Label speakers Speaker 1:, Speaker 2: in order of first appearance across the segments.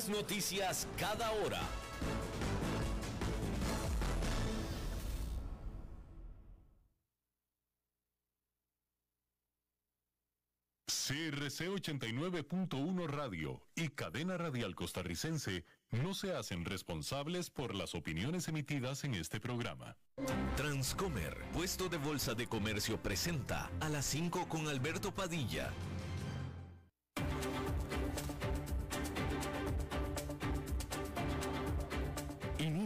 Speaker 1: Más noticias cada hora.
Speaker 2: CRC 89.1 Radio y Cadena Radial Costarricense no se hacen responsables por las opiniones emitidas en este programa.
Speaker 1: Transcomer, puesto de bolsa de comercio, presenta a las 5 con Alberto Padilla.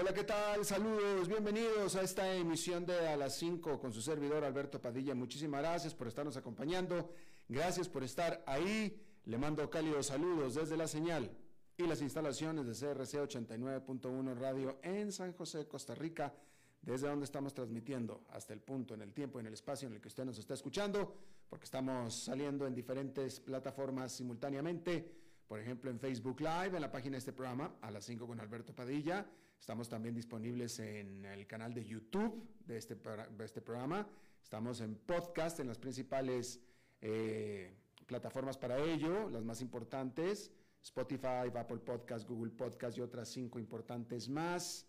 Speaker 3: Hola, ¿qué tal? Saludos, bienvenidos a esta emisión de A las 5 con su servidor Alberto Padilla. Muchísimas gracias por estarnos acompañando, gracias por estar ahí. Le mando cálidos saludos desde la señal y las instalaciones de CRC 89.1 Radio en San José, Costa Rica, desde donde estamos transmitiendo hasta el punto, en el tiempo, en el espacio en el que usted nos está escuchando, porque estamos saliendo en diferentes plataformas simultáneamente, por ejemplo en Facebook Live, en la página de este programa, a las 5 con Alberto Padilla. Estamos también disponibles en el canal de YouTube de este, este programa. Estamos en podcast en las principales eh, plataformas para ello, las más importantes, Spotify, Apple Podcast, Google Podcast y otras cinco importantes más.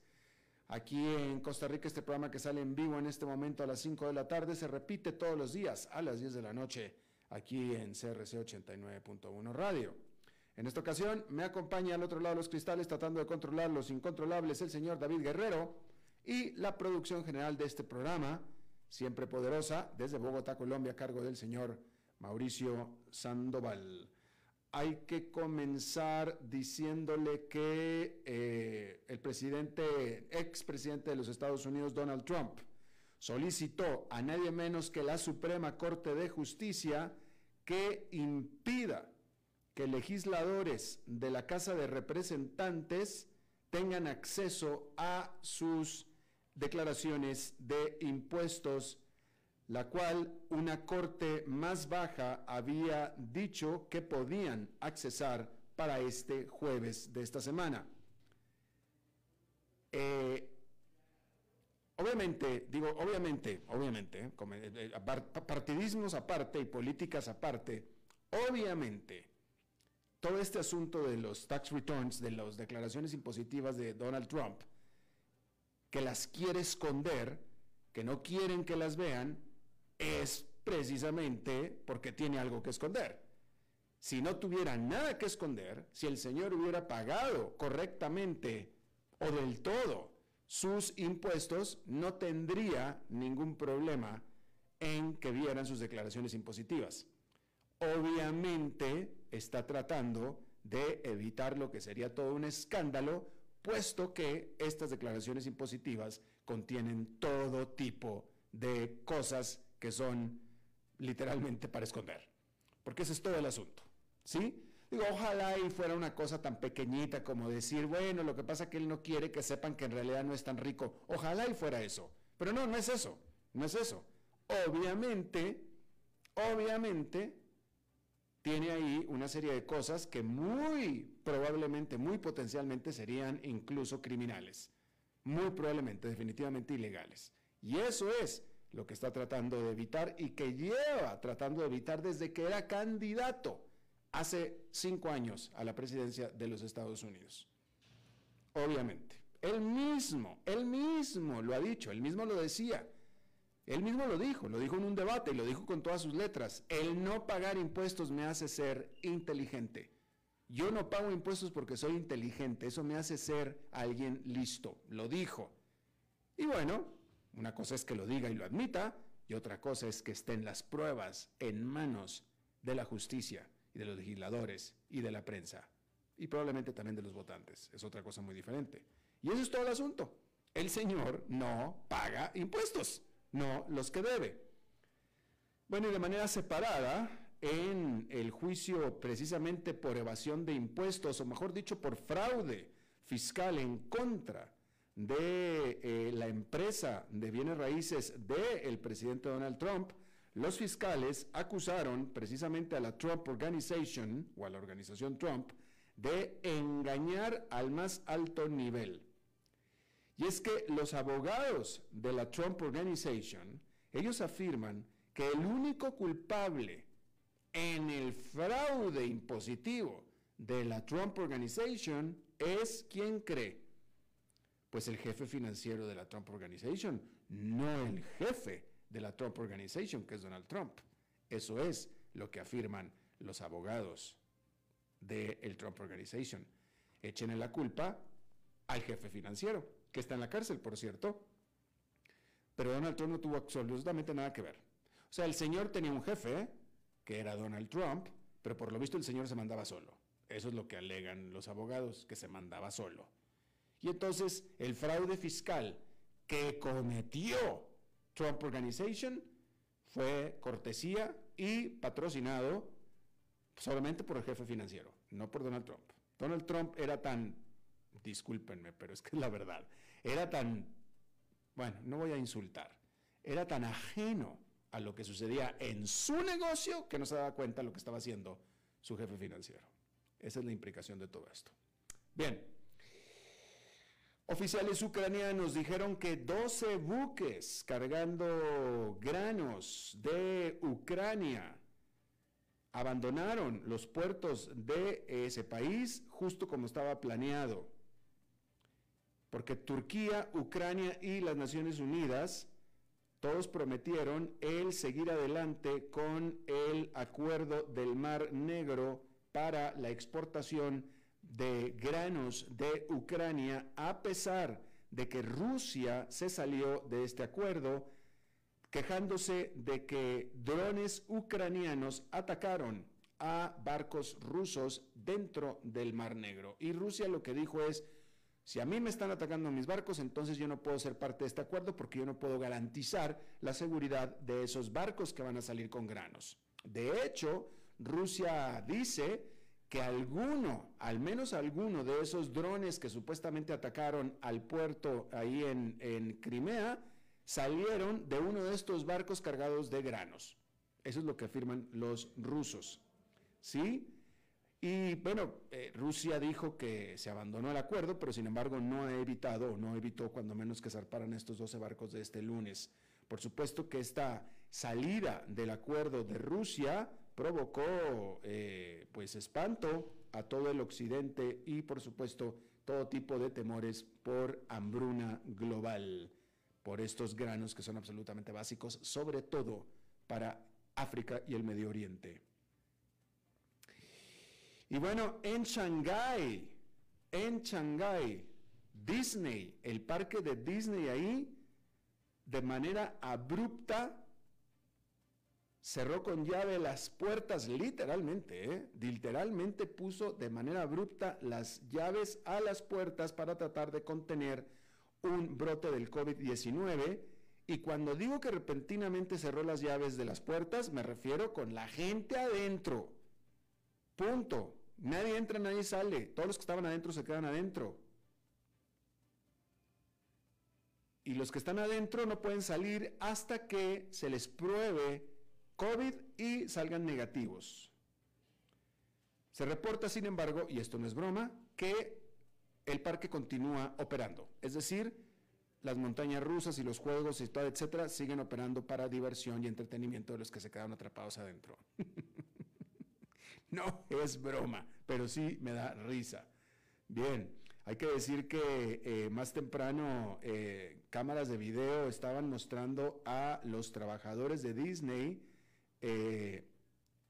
Speaker 3: Aquí en Costa Rica este programa que sale en vivo en este momento a las 5 de la tarde se repite todos los días a las 10 de la noche aquí en CRC 89.1 Radio. En esta ocasión me acompaña al otro lado de los cristales tratando de controlar los incontrolables el señor David Guerrero y la producción general de este programa, siempre poderosa, desde Bogotá, Colombia, a cargo del señor Mauricio Sandoval. Hay que comenzar diciéndole que eh, el presidente, expresidente de los Estados Unidos, Donald Trump, solicitó a nadie menos que la Suprema Corte de Justicia que impida legisladores de la Casa de Representantes tengan acceso a sus declaraciones de impuestos la cual una corte más baja había dicho que podían accesar para este jueves de esta semana. Eh, obviamente, digo, obviamente, obviamente, eh, eh, partidismos aparte y políticas aparte, obviamente, todo este asunto de los tax returns, de las declaraciones impositivas de Donald Trump, que las quiere esconder, que no quieren que las vean, es precisamente porque tiene algo que esconder. Si no tuviera nada que esconder, si el Señor hubiera pagado correctamente o del todo sus impuestos, no tendría ningún problema en que vieran sus declaraciones impositivas. Obviamente está tratando de evitar lo que sería todo un escándalo, puesto que estas declaraciones impositivas contienen todo tipo de cosas que son literalmente para esconder. Porque ese es todo el asunto. ¿Sí? Digo, ojalá y fuera una cosa tan pequeñita como decir, bueno, lo que pasa es que él no quiere que sepan que en realidad no es tan rico. Ojalá y fuera eso. Pero no, no es eso. No es eso. Obviamente, obviamente, tiene ahí una serie de cosas que muy probablemente, muy potencialmente serían incluso criminales. Muy probablemente, definitivamente ilegales. Y eso es lo que está tratando de evitar y que lleva tratando de evitar desde que era candidato hace cinco años a la presidencia de los Estados Unidos. Obviamente. Él mismo, él mismo lo ha dicho, él mismo lo decía. Él mismo lo dijo, lo dijo en un debate y lo dijo con todas sus letras. El no pagar impuestos me hace ser inteligente. Yo no pago impuestos porque soy inteligente, eso me hace ser alguien listo, lo dijo. Y bueno, una cosa es que lo diga y lo admita, y otra cosa es que estén las pruebas en manos de la justicia y de los legisladores y de la prensa, y probablemente también de los votantes. Es otra cosa muy diferente. Y eso es todo el asunto. El señor no paga impuestos, no los que debe. Bueno, y de manera separada, en el juicio precisamente por evasión de impuestos, o mejor dicho, por fraude fiscal en contra de eh, la empresa de bienes raíces del presidente Donald Trump, los fiscales acusaron precisamente a la Trump Organization o a la organización Trump de engañar al más alto nivel. Y es que los abogados de la Trump Organization, ellos afirman que el único culpable en el fraude impositivo de la Trump Organization es quien cree. Pues el jefe financiero de la Trump Organization, no el jefe de la Trump Organization, que es Donald Trump. Eso es lo que afirman los abogados del el Trump Organization. Échenle la culpa al jefe financiero, que está en la cárcel, por cierto. Pero Donald Trump no tuvo absolutamente nada que ver. O sea, el señor tenía un jefe, que era Donald Trump, pero por lo visto el señor se mandaba solo. Eso es lo que alegan los abogados, que se mandaba solo. Y entonces el fraude fiscal que cometió Trump Organization fue cortesía y patrocinado solamente por el jefe financiero, no por Donald Trump. Donald Trump era tan, discúlpenme, pero es que es la verdad, era tan, bueno, no voy a insultar, era tan ajeno a lo que sucedía en su negocio que no se daba cuenta de lo que estaba haciendo su jefe financiero. Esa es la implicación de todo esto. Bien, Oficiales ucranianos dijeron que 12 buques cargando granos de Ucrania abandonaron los puertos de ese país justo como estaba planeado. Porque Turquía, Ucrania y las Naciones Unidas todos prometieron el seguir adelante con el acuerdo del Mar Negro para la exportación de granos de Ucrania, a pesar de que Rusia se salió de este acuerdo, quejándose de que drones ucranianos atacaron a barcos rusos dentro del Mar Negro. Y Rusia lo que dijo es, si a mí me están atacando mis barcos, entonces yo no puedo ser parte de este acuerdo porque yo no puedo garantizar la seguridad de esos barcos que van a salir con granos. De hecho, Rusia dice que alguno, al menos alguno de esos drones que supuestamente atacaron al puerto ahí en, Crimea, salieron de uno de estos barcos cargados de granos. Eso es lo que afirman los rusos. ¿Sí? Y bueno, eh, Rusia dijo que se abandonó el acuerdo, pero sin embargo no ha evitado, o no evitó cuando menos que zarparan estos 12 barcos de este lunes. Por supuesto que esta salida del acuerdo de Rusia provocó eh, pues espanto a todo el occidente y por supuesto todo tipo de temores por hambruna global, por estos granos que son absolutamente básicos, sobre todo para África y el Medio Oriente. Y bueno, en Shanghái, en Shanghái, Disney, el parque de Disney ahí, de manera abrupta cerró con llave las puertas, literalmente, ¿eh? literalmente puso de manera abrupta las llaves a las puertas para tratar de contener un brote del COVID-19. Y cuando digo que repentinamente cerró las llaves de las puertas, me refiero con la gente adentro. Punto. Nadie entra, nadie sale. Todos los que estaban adentro se quedan adentro. Y los que están adentro no pueden salir hasta que se les pruebe COVID y salgan negativos. Se reporta, sin embargo, y esto no es broma, que el parque continúa operando. Es decir, las montañas rusas y los juegos y todo, etcétera, siguen operando para diversión y entretenimiento de los que se quedaron atrapados adentro. no es broma, pero sí me da risa. Bien, hay que decir que eh, más temprano eh, cámaras de video estaban mostrando a los trabajadores de Disney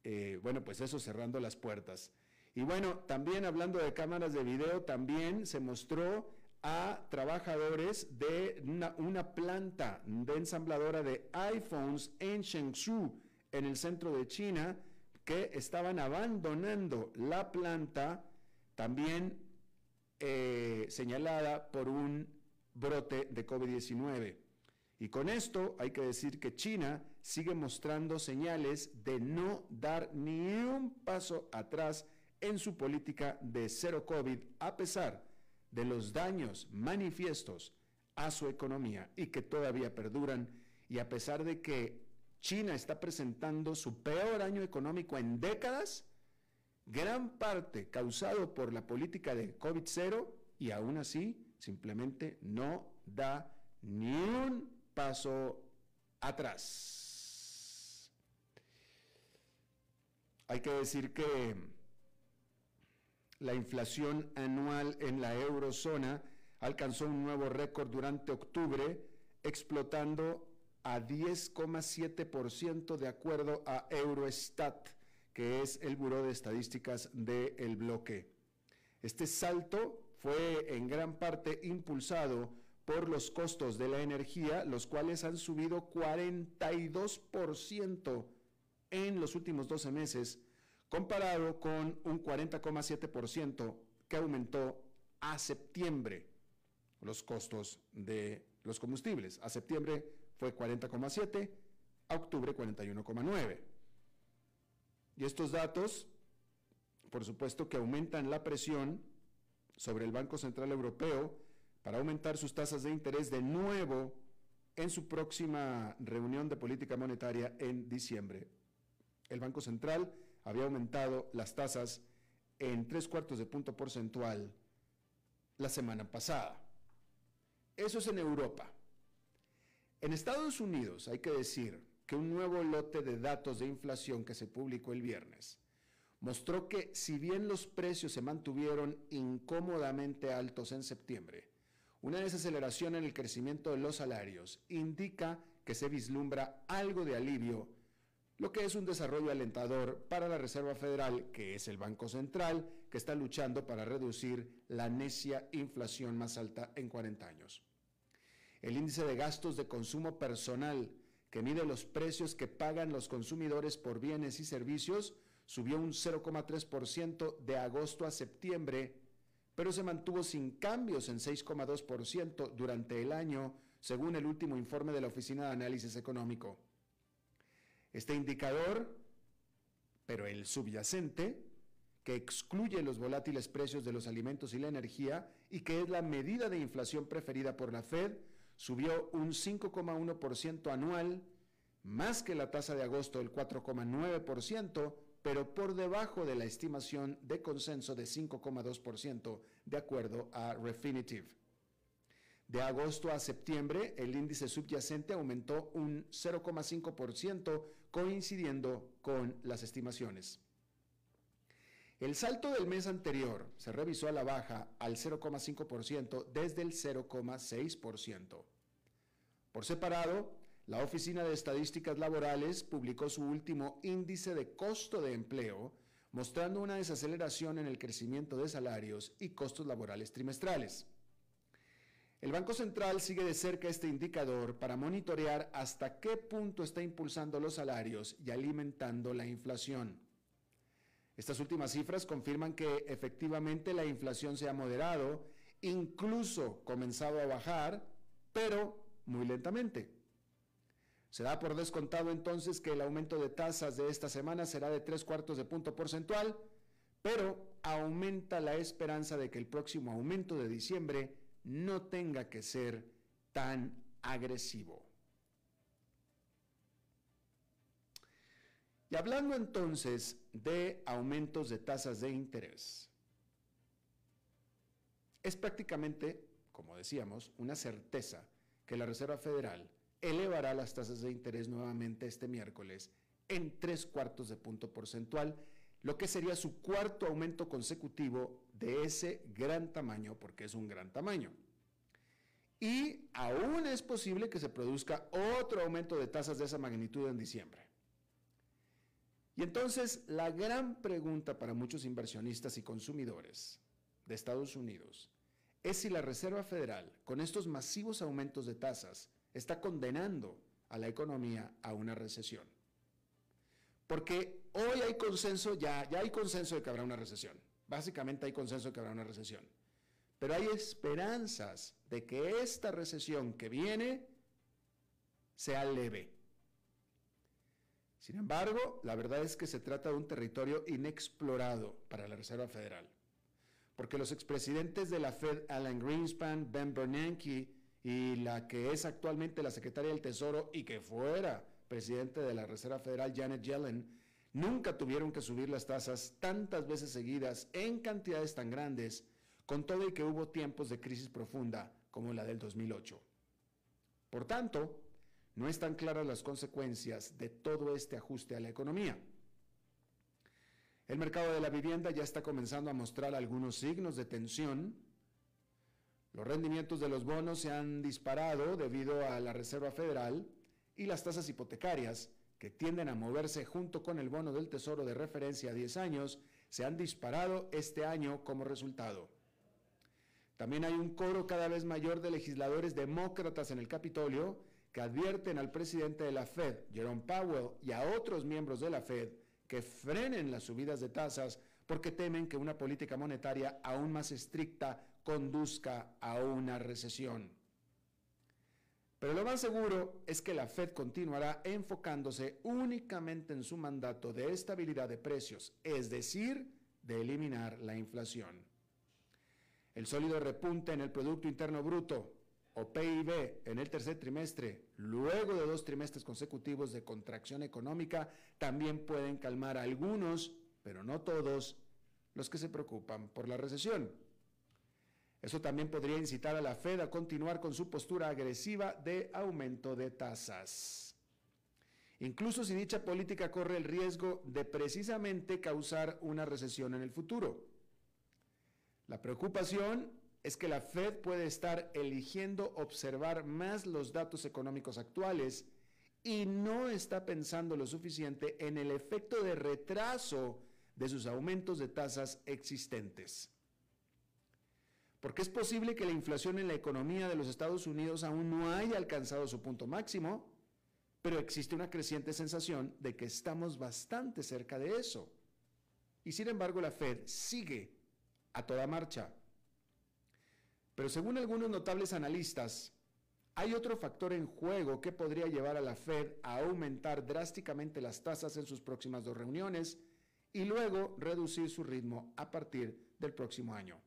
Speaker 3: eh, bueno, pues eso cerrando las puertas. Y bueno, también hablando de cámaras de video, también se mostró a trabajadores de una, planta de ensambladora de iPhones en Shenzhou, en el centro de China, que estaban abandonando la planta, también eh, señalada por un brote de COVID-19. Y con esto hay que decir que China sigue mostrando señales de no dar ni un paso atrás en su política de cero COVID, a pesar de los daños manifiestos a su economía y que todavía perduran y a pesar de que China está presentando su peor año económico en décadas, gran parte causado por la política de COVID-0 y aún así simplemente no da ni un paso atrás. Hay que decir que la inflación anual en la eurozona alcanzó un nuevo récord durante octubre, explotando a 10,7% de acuerdo a Eurostat, que es el Buró de Estadísticas del bloque. Este salto fue en gran parte impulsado por los costos de la energía, los cuales han subido 42% en los últimos 12 meses, comparado con un 40,7% que aumentó a septiembre los costos de los combustibles. A septiembre fue 40,7, a octubre 41,9. Y estos datos, por supuesto que aumentan la presión sobre el Banco Central Europeo para aumentar sus tasas de interés de nuevo en su próxima reunión de política monetaria en diciembre. El Banco Central había aumentado las tasas en tres cuartos de punto porcentual la semana pasada. Eso es en Europa. En Estados Unidos hay que decir que un nuevo lote de datos de inflación que se publicó el viernes mostró que si bien los precios se mantuvieron incómodamente altos en septiembre, una desaceleración en el crecimiento de los salarios indica que se vislumbra algo de alivio, lo que es un desarrollo alentador para la Reserva Federal, que es el Banco Central, que está luchando para reducir la necia inflación más alta en 40 años. El índice de gastos de consumo personal, que mide los precios que pagan los consumidores por bienes y servicios, subió un 0,3% de agosto a septiembre, pero se mantuvo sin cambios en 6,2% durante el año, según el último informe de la Oficina de Análisis Económico. Este indicador, pero el subyacente, que excluye los volátiles precios de los alimentos y la energía y que es la medida de inflación preferida por la Fed, subió un 5,1% anual, más que la tasa de agosto del 4,9%, pero por debajo de la estimación de consenso de 5,2% de acuerdo a Refinitiv. De agosto a septiembre, el índice subyacente aumentó un 0,5%, coincidiendo con las estimaciones. El salto del mes anterior se revisó a la baja al 0,5% desde el 0,6%. Por separado, la Oficina de Estadísticas Laborales publicó su último índice de costo de empleo, mostrando una desaceleración en el crecimiento de salarios y costos laborales trimestrales. El Banco Central sigue de cerca este indicador para monitorear hasta qué punto está impulsando los salarios y alimentando la inflación. Estas últimas cifras confirman que efectivamente la inflación se ha moderado, incluso comenzado a bajar, pero muy lentamente. Se da por descontado entonces que el aumento de tasas de esta semana será de tres cuartos de punto porcentual, pero aumenta la esperanza de que el próximo aumento de diciembre no tenga que ser tan agresivo. Y hablando entonces de aumentos de tasas de interés, es prácticamente, como decíamos, una certeza que la Reserva Federal elevará las tasas de interés nuevamente este miércoles en tres cuartos de punto porcentual, lo que sería su cuarto aumento consecutivo de ese gran tamaño, porque es un gran tamaño. Y aún es posible que se produzca otro aumento de tasas de esa magnitud en diciembre. Y entonces la gran pregunta para muchos inversionistas y consumidores de Estados Unidos es si la Reserva Federal, con estos masivos aumentos de tasas, está condenando a la economía a una recesión. Porque hoy hay consenso, ya, ya hay consenso de que habrá una recesión. Básicamente hay consenso de que habrá una recesión. Pero hay esperanzas de que esta recesión que viene sea leve. Sin embargo, la verdad es que se trata de un territorio inexplorado para la Reserva Federal. Porque los expresidentes de la Fed, Alan Greenspan, Ben Bernanke y la que es actualmente la secretaria del Tesoro y que fuera presidente de la Reserva Federal, Janet Yellen, nunca tuvieron que subir las tasas tantas veces seguidas en cantidades tan grandes, con todo y que hubo tiempos de crisis profunda como la del 2008. Por tanto, no están claras las consecuencias de todo este ajuste a la economía. El mercado de la vivienda ya está comenzando a mostrar algunos signos de tensión. Los rendimientos de los bonos se han disparado debido a la Reserva Federal y las tasas hipotecarias, que tienden a moverse junto con el bono del Tesoro de referencia a 10 años, se han disparado este año como resultado. También hay un coro cada vez mayor de legisladores demócratas en el Capitolio que advierten al presidente de la Fed, Jerome Powell, y a otros miembros de la Fed que frenen las subidas de tasas porque temen que una política monetaria aún más estricta conduzca a una recesión. Pero lo más seguro es que la Fed continuará enfocándose únicamente en su mandato de estabilidad de precios, es decir, de eliminar la inflación. El sólido repunte en el Producto Interno Bruto, o PIB en el tercer trimestre, luego de dos trimestres consecutivos de contracción económica, también pueden calmar a algunos, pero no todos, los que se preocupan por la recesión. Eso también podría incitar a la Fed a continuar con su postura agresiva de aumento de tasas. Incluso si dicha política corre el riesgo de precisamente causar una recesión en el futuro. La preocupación es que la Fed puede estar eligiendo observar más los datos económicos actuales y no está pensando lo suficiente en el efecto de retraso de sus aumentos de tasas existentes. Porque es posible que la inflación en la economía de los Estados Unidos aún no haya alcanzado su punto máximo, pero existe una creciente sensación de que estamos bastante cerca de eso. Y sin embargo la Fed sigue a toda marcha pero según algunos notables analistas, hay otro factor en juego que podría llevar a la Fed a aumentar drásticamente las tasas en sus próximas dos reuniones y luego reducir su ritmo a partir del próximo año.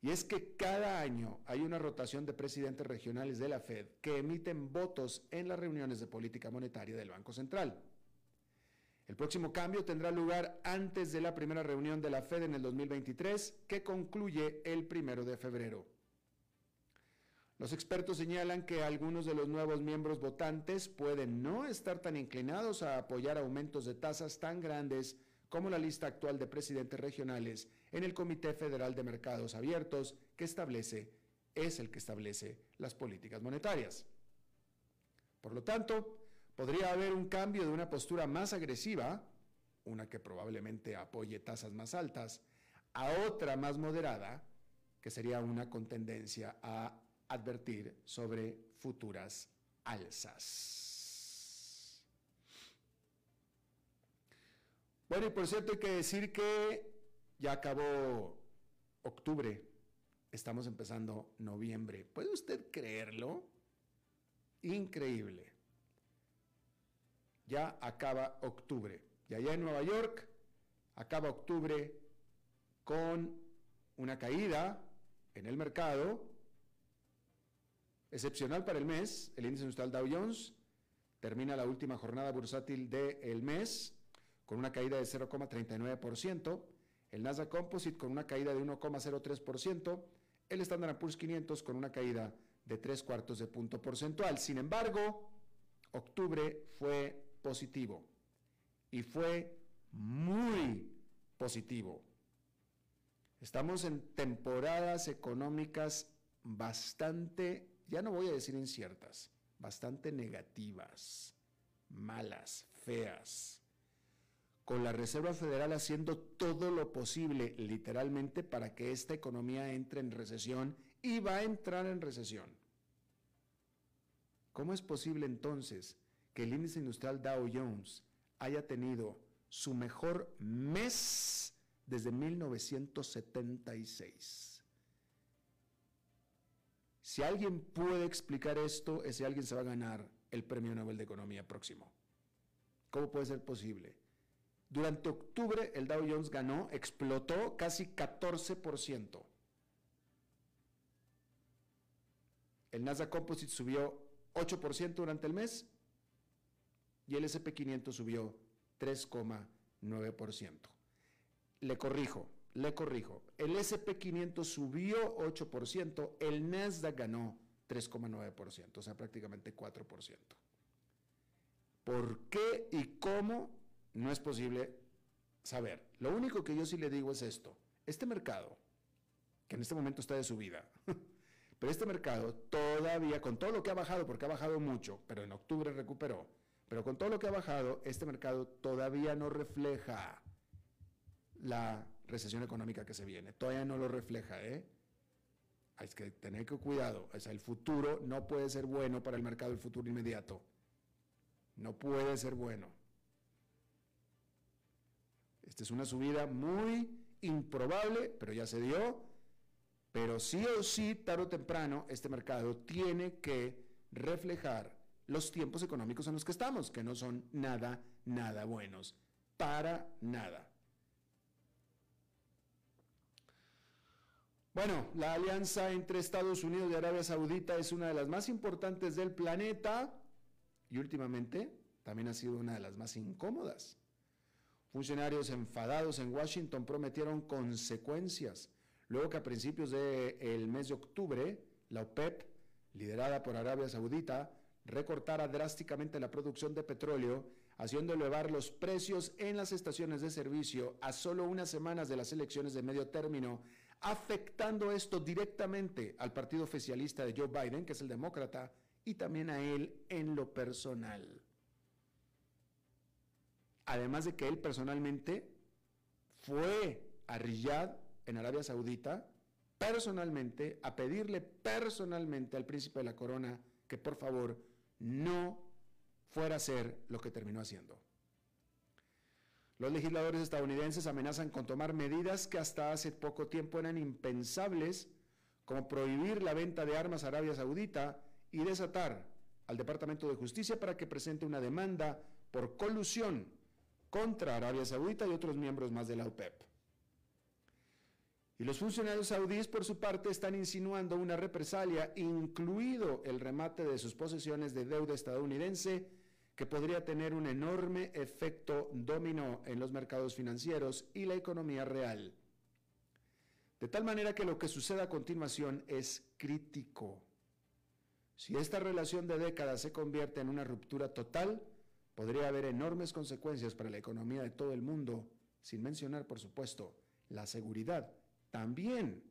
Speaker 3: Y es que cada año hay una rotación de presidentes regionales de la Fed que emiten votos en las reuniones de política monetaria del Banco Central. El próximo cambio tendrá lugar antes de la primera reunión de la Fed en el 2023, que concluye el primero de febrero. Los expertos señalan que algunos de los nuevos miembros votantes pueden no estar tan inclinados a apoyar aumentos de tasas tan grandes como la lista actual de presidentes regionales en el Comité Federal de Mercados Abiertos que establece, es el que establece las políticas monetarias. Por lo tanto, Podría haber un cambio de una postura más agresiva, una que probablemente apoye tasas más altas, a otra más moderada, que sería una con tendencia a advertir sobre futuras alzas. Bueno, y por cierto hay que decir que ya acabó octubre, estamos empezando noviembre. ¿Puede usted creerlo? Increíble ya acaba octubre. Y allá en Nueva York acaba octubre con una caída en el mercado excepcional para el mes. El índice industrial Dow Jones termina la última jornada bursátil del mes con una caída de 0,39%, el Nasdaq Composite con una caída de 1,03%, el Standard Poor's 500 con una caída de 3 cuartos de punto porcentual. Sin embargo, octubre fue positivo. Y fue muy positivo. Estamos en temporadas económicas bastante, ya no voy a decir inciertas, bastante negativas, malas, feas, con la Reserva Federal haciendo todo lo posible literalmente para que esta economía entre en recesión y va a entrar en recesión. ¿Cómo es posible entonces el índice industrial Dow Jones haya tenido su mejor mes desde 1976. Si alguien puede explicar esto, ese alguien se va a ganar el Premio Nobel de Economía próximo. ¿Cómo puede ser posible? Durante octubre el Dow Jones ganó, explotó casi 14%. El Nasdaq Composite subió 8% durante el mes y el SP500 subió 3,9%. Le corrijo, le corrijo. El SP500 subió 8%, el Nasdaq ganó 3,9%, o sea, prácticamente 4%. ¿Por qué y cómo? No es posible saber. Lo único que yo sí le digo es esto. Este mercado, que en este momento está de subida, pero este mercado todavía, con todo lo que ha bajado, porque ha bajado mucho, pero en octubre recuperó, pero con todo lo que ha bajado, este mercado todavía no refleja la recesión económica que se viene. Todavía no lo refleja, ¿eh? Hay que tener que cuidado. El futuro no puede ser bueno para el mercado, el futuro inmediato. No puede ser bueno. Esta es una subida muy improbable, pero ya se dio. Pero sí o sí, tarde o temprano, este mercado tiene que reflejar los tiempos económicos en los que estamos, que no son nada, nada buenos. Para nada. Bueno, la alianza entre Estados Unidos y Arabia Saudita es una de las más importantes del planeta y últimamente también ha sido una de las más incómodas. Funcionarios enfadados en Washington prometieron consecuencias, luego que a principios del mes de octubre, la OPEP, liderada por Arabia Saudita, recortara drásticamente la producción de petróleo, haciendo elevar los precios en las estaciones de servicio a solo unas semanas de las elecciones de medio término, afectando esto directamente al partido oficialista de Joe Biden, que es el demócrata, y también a él en lo personal. Además de que él personalmente fue a Riyadh, en Arabia Saudita, personalmente, a pedirle personalmente al príncipe de la corona que por favor no fuera a hacer lo que terminó haciendo. Los legisladores estadounidenses amenazan con tomar medidas que hasta hace poco tiempo eran impensables, como prohibir la venta de armas a Arabia Saudita y desatar al Departamento de Justicia para que presente una demanda por colusión contra Arabia Saudita y otros miembros más de la OPEP. Y los funcionarios saudíes, por su parte, están insinuando una represalia, incluido el remate de sus posesiones de deuda estadounidense, que podría tener un enorme efecto dominó en los mercados financieros y la economía real. De tal manera que lo que suceda a continuación es crítico. Si esta relación de décadas se convierte en una ruptura total, podría haber enormes consecuencias para la economía de todo el mundo, sin mencionar, por supuesto, la seguridad también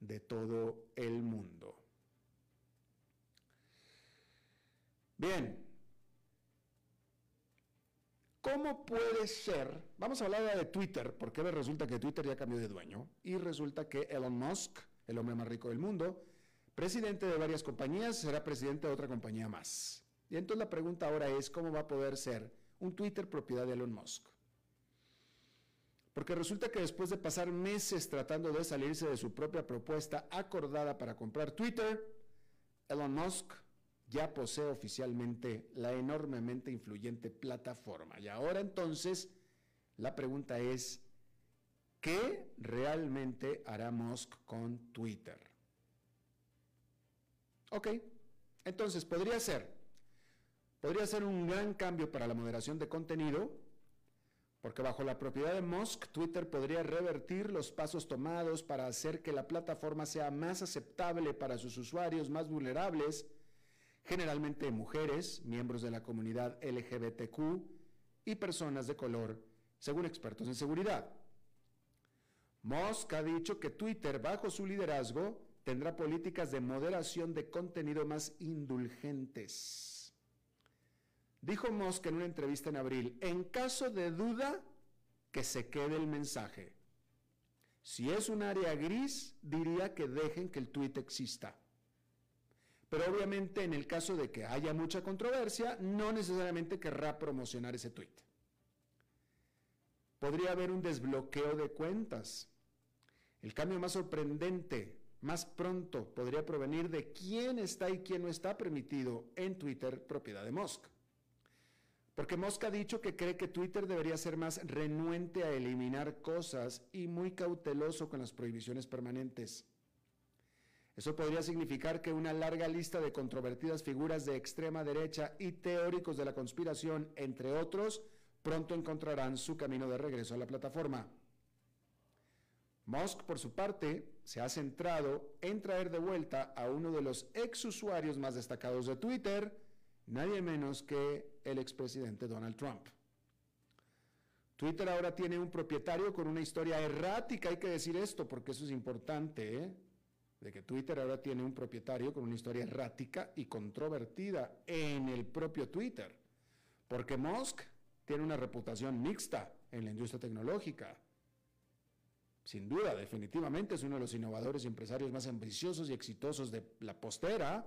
Speaker 3: de todo el mundo. Bien, ¿cómo puede ser? Vamos a hablar de Twitter, porque resulta que Twitter ya cambió de dueño y resulta que Elon Musk, el hombre más rico del mundo, presidente de varias compañías, será presidente de otra compañía más. Y entonces la pregunta ahora es, ¿cómo va a poder ser un Twitter propiedad de Elon Musk? Porque resulta que después de pasar meses tratando de salirse de su propia propuesta acordada para comprar Twitter, Elon Musk ya posee oficialmente la enormemente influyente plataforma. Y ahora entonces la pregunta es, ¿qué realmente hará Musk con Twitter? Ok, entonces podría ser, podría ser un gran cambio para la moderación de contenido, porque bajo la propiedad de Musk, Twitter podría revertir los pasos tomados para hacer que la plataforma sea más aceptable para sus usuarios más vulnerables, generalmente mujeres, miembros de la comunidad LGBTQ y personas de color, según expertos en seguridad. Musk ha dicho que Twitter, bajo su liderazgo, tendrá políticas de moderación de contenido más indulgentes. Dijo Musk en una entrevista en abril, en caso de duda, que se quede el mensaje. Si es un área gris, diría que dejen que el tweet exista. Pero obviamente en el caso de que haya mucha controversia, no necesariamente querrá promocionar ese tweet. Podría haber un desbloqueo de cuentas. El cambio más sorprendente, más pronto, podría provenir de quién está y quién no está permitido en Twitter, propiedad de Musk. Porque Musk ha dicho que cree que Twitter debería ser más renuente a eliminar cosas y muy cauteloso con las prohibiciones permanentes. Eso podría significar que una larga lista de controvertidas figuras de extrema derecha y teóricos de la conspiración, entre otros, pronto encontrarán su camino de regreso a la plataforma. Musk, por su parte, se ha centrado en traer de vuelta a uno de los ex usuarios más destacados de Twitter, nadie menos que el expresidente Donald Trump. Twitter ahora tiene un propietario con una historia errática, hay que decir esto porque eso es importante, ¿eh? de que Twitter ahora tiene un propietario con una historia errática y controvertida en el propio Twitter, porque Musk tiene una reputación mixta en la industria tecnológica. Sin duda, definitivamente es uno de los innovadores y empresarios más ambiciosos y exitosos de la postera,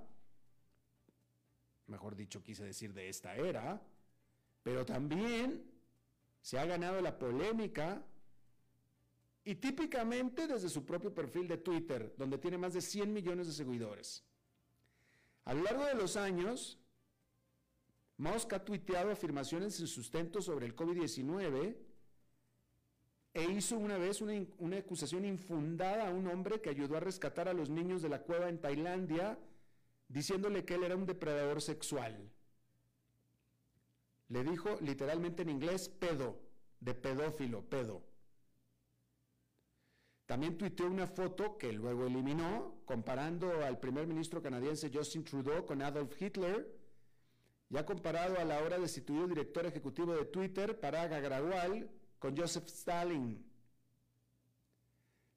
Speaker 3: mejor dicho, quise decir de esta era, pero también se ha ganado la polémica y típicamente desde su propio perfil de Twitter, donde tiene más de 100 millones de seguidores. A lo largo de los años, Musk ha tuiteado afirmaciones sin sustento sobre el COVID-19 e hizo una vez una, una, acusación infundada a un hombre que ayudó a rescatar a los niños de la cueva en Tailandia, diciéndole que él era un depredador sexual. Le dijo literalmente en inglés pedo, de pedófilo, pedo. También tuiteó una foto que luego eliminó, comparando al primer ministro canadiense Justin Trudeau con Adolf Hitler, ya comparado a la hora destituido director ejecutivo de Twitter, Paraga Gradual, con Joseph Stalin.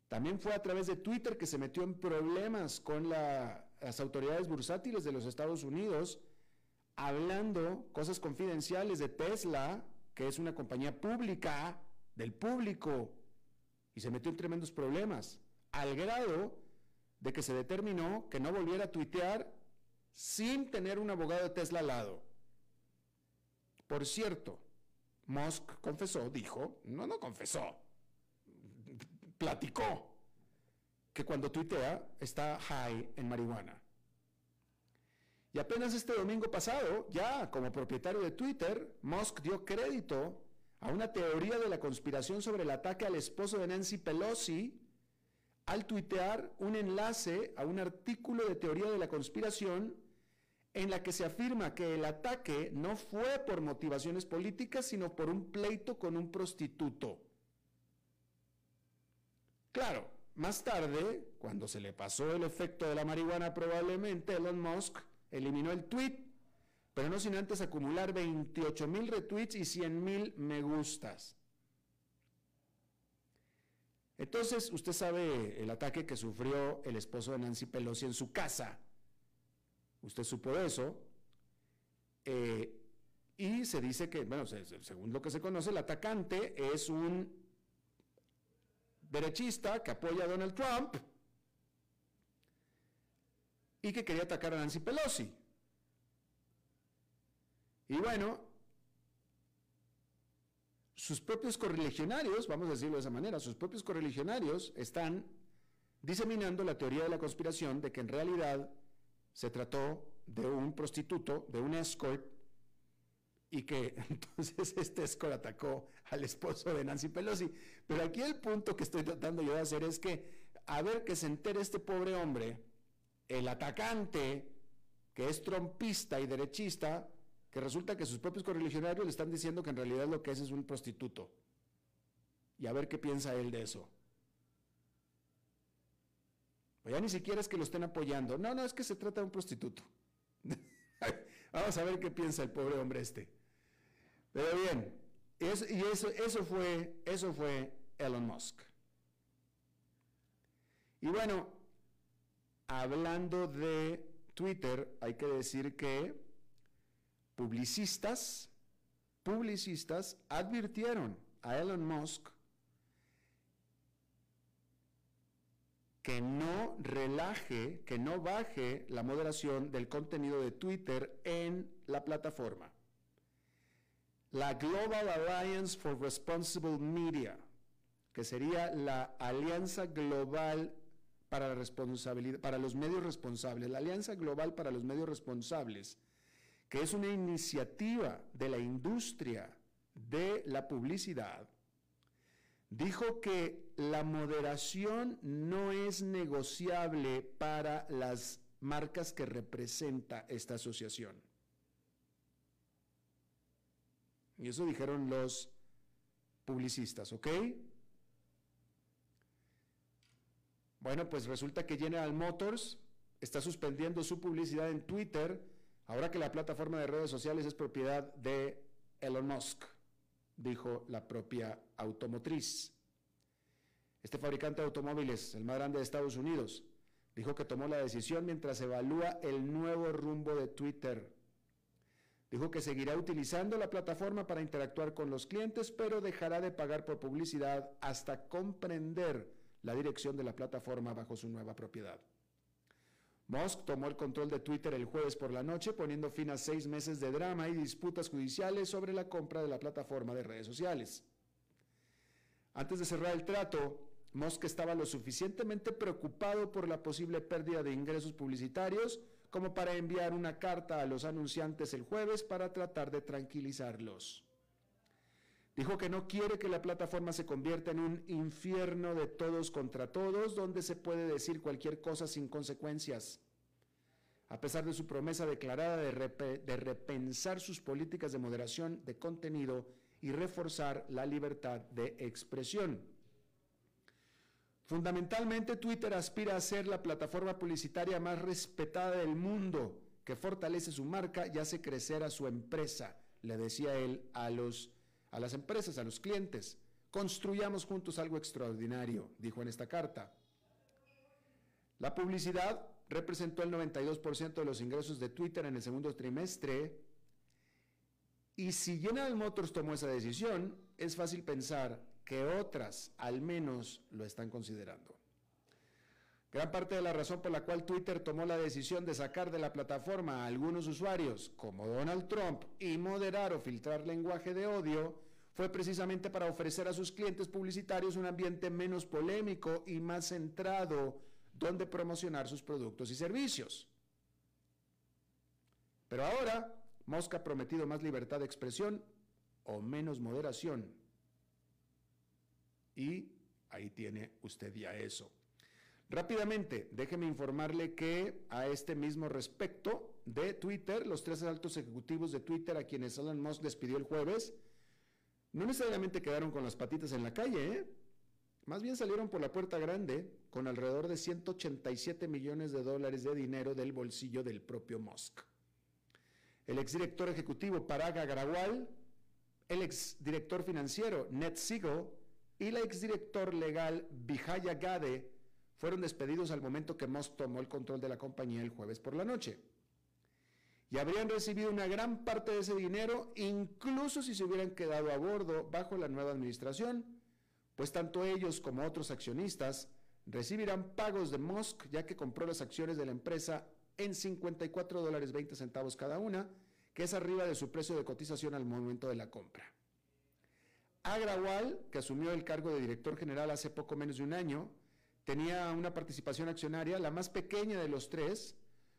Speaker 3: También fue a través de Twitter que se metió en problemas con las autoridades bursátiles de los Estados Unidos, hablando cosas confidenciales de Tesla, que es una compañía pública, del público, y se metió en tremendos problemas, al grado de que se determinó que no volviera a tuitear sin tener un abogado de Tesla al lado. Por cierto, Musk confesó, dijo, no, no confesó, platicó que cuando tuitea está high en marihuana. Y apenas este domingo pasado, ya como propietario de Twitter, Musk dio crédito a una teoría de la conspiración sobre el ataque al esposo de Nancy Pelosi al tuitear un enlace a un artículo de teoría de la conspiración en la que se afirma que el ataque no fue por motivaciones políticas, sino por un pleito con un prostituto. Claro, más tarde, cuando se le pasó el efecto de la marihuana probablemente, Elon Musk eliminó el tweet pero no sin antes acumular 28 mil retweets y 100 mil me gustas. Entonces, usted sabe el ataque que sufrió el esposo de Nancy Pelosi en su casa. Usted supo eso. Eh, y se dice que, bueno, según lo que se conoce, el atacante es un derechista que apoya a Donald Trump y que quería atacar a Nancy Pelosi. Y bueno, sus propios correligionarios, vamos a decirlo de esa manera, sus propios correligionarios están diseminando la teoría de la conspiración de que en realidad se trató de un prostituto, de un escort, y que entonces este escort atacó al esposo de Nancy Pelosi. Pero aquí el punto que estoy tratando yo de hacer es que, a ver que se entere este pobre hombre, el atacante, que es trompista y derechista, que resulta que sus propios correligionarios le están diciendo que en realidad lo que es es un prostituto. Y a ver qué piensa él de eso. Pues ya ni siquiera es que lo estén apoyando. No, no, es que se trata de un prostituto. Vamos a ver qué piensa el pobre hombre este. Pero bien, y eso, eso, fue, eso fue Elon Musk. Y bueno, hablando de Twitter, hay que decir que publicistas, publicistas advirtieron a Elon Musk que no relaje, que no baje la moderación del contenido de Twitter en la plataforma. La Global Alliance for Responsible Media, que sería la Alianza Global para, la responsabilidad, para los medios responsables, la Alianza Global para los Medios Responsables, que es una iniciativa de la industria de la publicidad, dijo que la moderación no es negociable para las marcas que representa esta asociación. Y eso dijeron los publicistas, ¿ok? Bueno, pues resulta que General Motors está suspendiendo su publicidad en Twitter ahora que la plataforma de redes sociales es propiedad de Elon Musk, dijo la propia automotriz. Este fabricante de automóviles, el más grande de Estados Unidos, dijo que tomó la decisión mientras evalúa el nuevo rumbo de Twitter. Dijo que seguirá utilizando la plataforma para interactuar con los clientes, pero dejará de pagar por publicidad hasta comprender la dirección de la plataforma bajo su nueva propiedad. Musk tomó el control de Twitter el jueves por la noche, poniendo fin a seis meses de drama y disputas judiciales sobre la compra de la plataforma de redes sociales. Antes de cerrar el trato, Musk estaba lo suficientemente preocupado por la posible pérdida de ingresos publicitarios como para enviar una carta a los anunciantes el jueves para tratar de tranquilizarlos. Dijo que no quiere que la plataforma se convierta en un infierno de todos contra todos, donde se puede decir cualquier cosa sin consecuencias. A pesar de su promesa declarada de, repensar sus políticas de moderación de contenido y reforzar la libertad de expresión. Fundamentalmente, Twitter aspira a ser la plataforma publicitaria más respetada del mundo, que fortalece su marca y hace crecer a su empresa, le decía él a los a las empresas, a los clientes. Construyamos juntos algo extraordinario, dijo en esta carta. La publicidad representó el 92% de los ingresos de Twitter en el segundo trimestre. Y si General Motors tomó esa decisión, es fácil pensar que otras al menos lo están considerando. Gran parte de la razón por la cual Twitter tomó la decisión de sacar de la plataforma a algunos usuarios, como Donald Trump, y moderar o filtrar lenguaje de odio, fue precisamente para ofrecer a sus clientes publicitarios un ambiente menos polémico y más centrado donde promocionar sus productos y servicios. Pero ahora, Mosca ha prometido más libertad de expresión o menos moderación. Y ahí tiene usted ya eso. Rápidamente, déjeme informarle que a este mismo respecto de Twitter, los tres altos ejecutivos de Twitter a quienes Elon Musk despidió el jueves, no necesariamente quedaron con las patitas en la calle, ¿eh? más bien salieron por la puerta grande con alrededor de 187 millones de dólares de dinero del bolsillo del propio Musk. El exdirector ejecutivo Parag Agrawal, el exdirector financiero Ned Siegel y la exdirector legal Vijaya Gade fueron despedidos al momento que Musk tomó el control de la compañía el jueves por la noche. Y habrían recibido una gran parte de ese dinero, incluso si se hubieran quedado a bordo bajo la nueva administración, pues tanto ellos como otros accionistas recibirán pagos de Musk ya que compró las acciones de la empresa en 54 dólares 20 centavos cada una, que es arriba de su precio de cotización al momento de la compra. Agrawal, que asumió el cargo de director general hace poco menos de un año, tenía una participación accionaria, la más pequeña de los tres,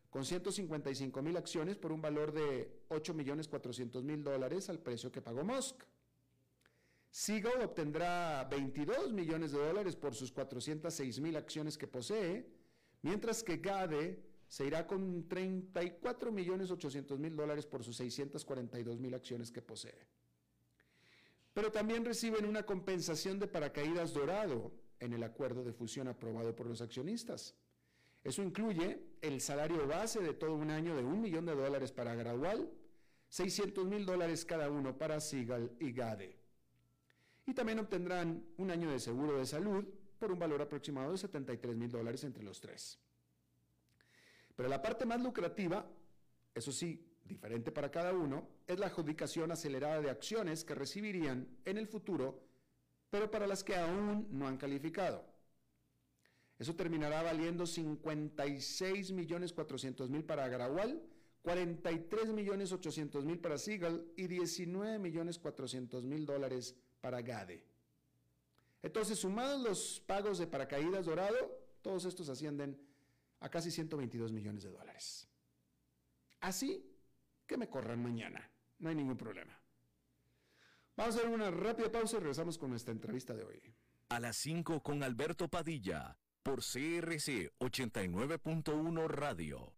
Speaker 3: con 155 mil acciones por un valor de 8 millones 400 mil dólares al precio que pagó Musk. Siegel obtendrá 22 millones de dólares por sus 406 mil acciones que posee, mientras que Gade se irá con 34 millones 800 mil dólares por sus 642 mil acciones que posee. Pero también reciben una compensación de paracaídas dorado en el acuerdo de fusión aprobado por los accionistas. Eso incluye el salario base de todo un año de un millón de dólares para Gradual, 600 mil dólares cada uno para Sigal y Gade. Y también obtendrán un año de seguro de salud por un valor aproximado de 73 mil dólares entre los tres. Pero la parte más lucrativa, eso sí, diferente para cada uno, es la adjudicación acelerada de acciones que recibirían en el futuro pero para las que aún no han calificado. Eso terminará valiendo 56 millones 400 mil para Agrawal, 43 millones 800 mil para Seagal y 19 millones 400 mil dólares para Gade. Entonces, sumados los pagos de paracaídas dorado, todos estos ascienden a casi 122 millones de dólares. Así que me corran mañana, no hay ningún problema. Vamos a hacer una rápida pausa y regresamos con nuestra entrevista de hoy.
Speaker 1: A las 5 con Alberto Padilla, por CRC 89.1 Radio.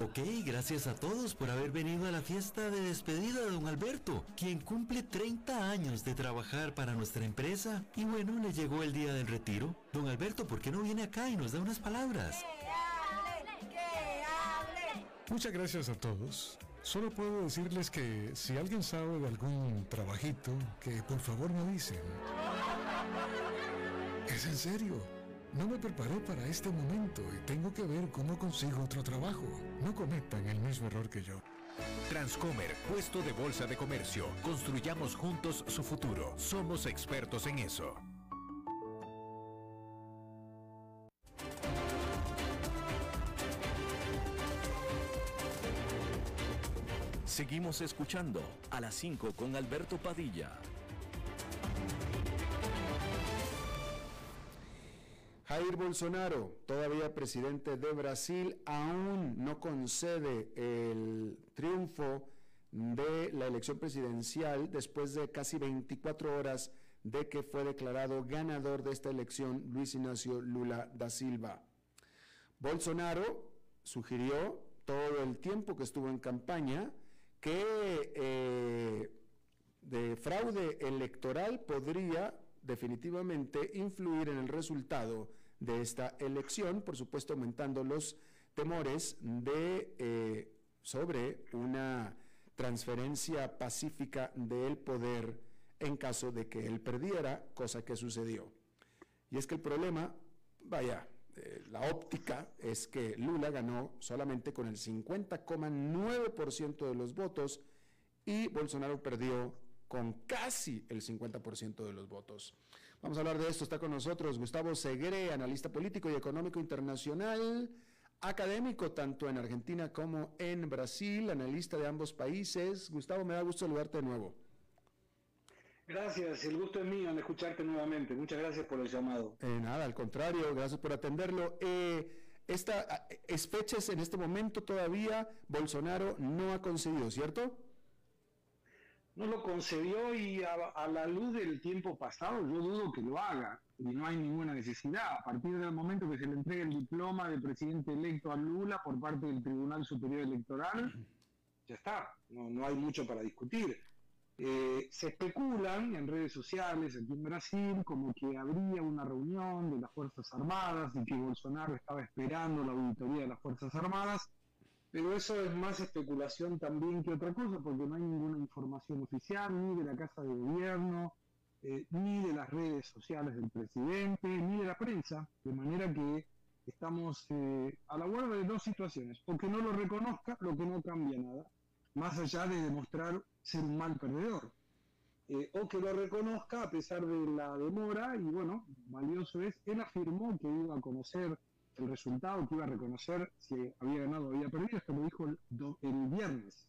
Speaker 4: Ok, gracias a todos por haber venido a la fiesta de despedida de don Alberto, quien cumple 30 años de trabajar para nuestra empresa. Y bueno, le llegó el día del retiro. Don Alberto, ¿por qué no viene acá y nos da unas palabras?
Speaker 5: Muchas gracias a todos. Solo puedo decirles que si alguien sabe de algún trabajito, que por favor me dicen. Es en serio. No me preparé para este momento y tengo que ver cómo consigo otro trabajo. No cometan el mismo error que yo.
Speaker 6: Transcomer, puesto de bolsa de comercio. Construyamos juntos su futuro. Somos expertos en eso.
Speaker 1: Seguimos escuchando a las 5 con Alberto Padilla.
Speaker 3: Jair Bolsonaro, todavía presidente de Brasil, aún no concede el triunfo de la elección presidencial después de casi 24 horas de que fue declarado ganador de esta elección Luis Ignacio Lula da Silva. Bolsonaro sugirió todo el tiempo que estuvo en campaña que eh, de fraude electoral podría definitivamente influir en el resultado de esta elección, por supuesto aumentando los temores eh, sobre una transferencia pacífica del poder en caso de que él perdiera, cosa que sucedió. Y es que el problema, vaya, eh, la óptica es que Lula ganó solamente con el 50,9% de los votos y Bolsonaro perdió con casi el 50% de los votos. Vamos a hablar de esto. Está con nosotros Gustavo Segre, analista político y económico internacional, académico tanto en Argentina como en Brasil, analista de ambos países. Gustavo, me da gusto saludarte de nuevo.
Speaker 7: Gracias, el gusto es mío en escucharte nuevamente. Muchas gracias por el llamado.
Speaker 3: Eh, nada, al contrario, gracias por atenderlo. Eh, esta es fechas en este momento todavía Bolsonaro no ha conseguido, ¿cierto?
Speaker 7: no lo concedió y a, la luz del tiempo pasado yo dudo que lo haga y no hay ninguna necesidad. A partir del momento que se le entregue el diploma de presidente electo a Lula por parte del Tribunal Superior Electoral, ya está, no, hay mucho para discutir. Eh, se especulan en redes sociales aquí en Brasil como que habría una reunión de las Fuerzas Armadas y que Bolsonaro estaba esperando la auditoría de las Fuerzas Armadas pero eso es más especulación también que otra cosa, porque no hay ninguna información oficial, ni de la Casa de Gobierno, eh, ni de las redes sociales del presidente, ni de la prensa, de manera que estamos eh, a la guarda de dos situaciones, o que no lo reconozca, lo que no cambia nada, más allá de demostrar ser un mal perdedor, eh, o que lo reconozca a pesar de la demora, y bueno, valioso es, él afirmó que iba a conocer el resultado, que iba a reconocer si había ganado o había perdido, esto lo dijo el, el viernes,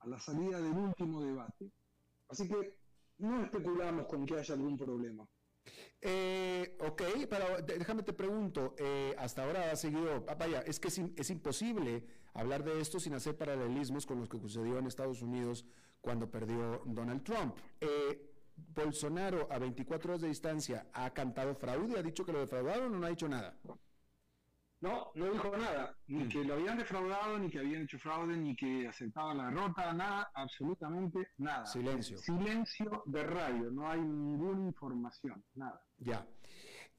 Speaker 7: a la salida del último debate. Así que no especulamos con que haya algún problema.
Speaker 3: Eh, ok, pero déjame te pregunto, eh, hasta ahora ha seguido, ah, vaya, es que es, imposible hablar de esto sin hacer paralelismos con lo que sucedió en Estados Unidos cuando perdió Donald Trump. Eh, Bolsonaro, a 24 horas de distancia, ha cantado fraude, ha dicho que lo defraudaron o no ha dicho nada.
Speaker 7: No, no dijo nada, ni mm. que lo habían defraudado, ni que habían hecho fraude, ni que aceptaban la derrota, nada, absolutamente nada.
Speaker 3: Silencio.
Speaker 7: Silencio de radio, no hay ninguna información, nada.
Speaker 3: Ya.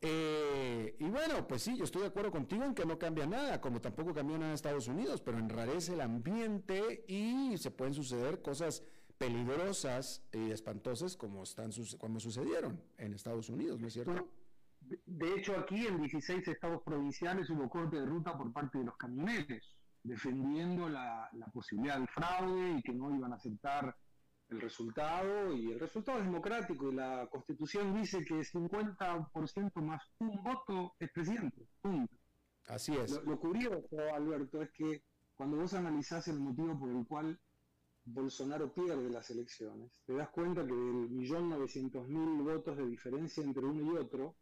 Speaker 3: Eh, y bueno, pues sí, yo estoy de acuerdo contigo en que no cambia nada, como tampoco cambió nada en Estados Unidos, pero enrarece el ambiente y se pueden suceder cosas peligrosas y espantosas como, están, como sucedieron en Estados Unidos, ¿no es cierto?
Speaker 7: De hecho, aquí en 16 estados provinciales hubo corte de ruta por parte de los camioneros, defendiendo la, posibilidad del fraude y que no iban a aceptar el resultado. Y el resultado es democrático y la Constitución dice que 50% más un voto es presidente.
Speaker 3: Así es.
Speaker 7: Lo, curioso, Alberto, es que cuando vos analizás el motivo por el cual Bolsonaro pierde las elecciones, te das cuenta que del millón novecientos mil votos de diferencia entre uno y otro,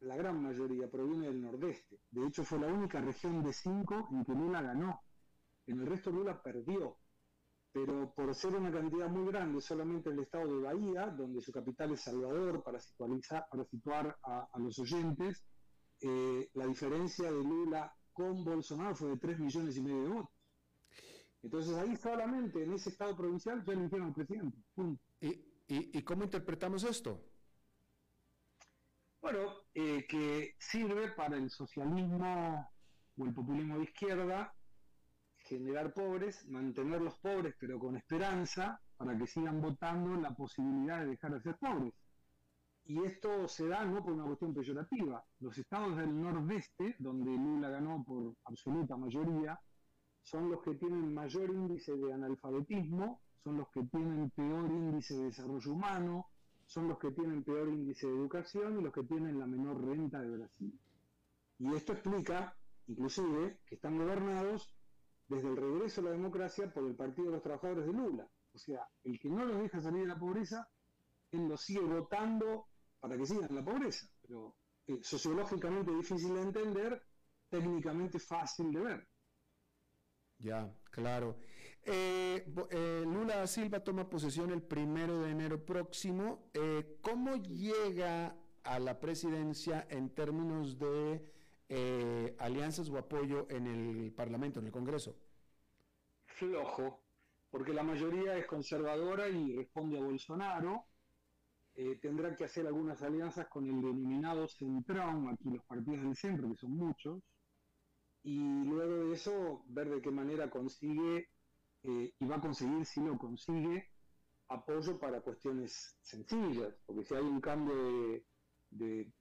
Speaker 7: la gran mayoría proviene del nordeste. De hecho, fue la única región de cinco en que Lula ganó. En el resto Lula perdió. Pero por ser una cantidad muy grande solamente en el estado de Bahía, donde su capital es Salvador, para, para situar a, los oyentes, eh, la diferencia de Lula con Bolsonaro fue de 3 millones y medio de votos. Entonces ahí solamente en ese estado provincial ya eligieron al presidente.
Speaker 3: ¿Y, cómo interpretamos esto?
Speaker 7: Bueno, eh, que sirve para el socialismo o el populismo de izquierda generar pobres, mantener los pobres pero con esperanza para que sigan votando la posibilidad de dejar de ser pobres. Y esto se da no por una cuestión peyorativa. Los estados del nordeste, donde Lula ganó por absoluta mayoría, son los que tienen mayor índice de analfabetismo, son los que tienen peor índice de desarrollo humano, son los que tienen peor índice de educación y los que tienen la menor renta de Brasil. Y esto explica, inclusive, que están gobernados desde el regreso a la democracia por el Partido de los Trabajadores de Lula. O sea, el que no los deja salir de la pobreza, él los sigue votando para que sigan en la pobreza. Pero eh, sociológicamente difícil de entender, técnicamente fácil de ver.
Speaker 3: Ya, claro. Eh, eh, Lula Silva toma posesión el primero de enero próximo. Eh, ¿Cómo llega a la presidencia en términos de alianzas o apoyo en el Parlamento, en el Congreso?
Speaker 7: Flojo, porque la mayoría es conservadora y responde a Bolsonaro. tendrá que hacer algunas alianzas con el denominado centrón, aquí los partidos del centro, que son muchos, y luego de eso ver de qué manera consigue eh, y va a conseguir, si lo consigue, apoyo para cuestiones sencillas, porque si hay un cambio de,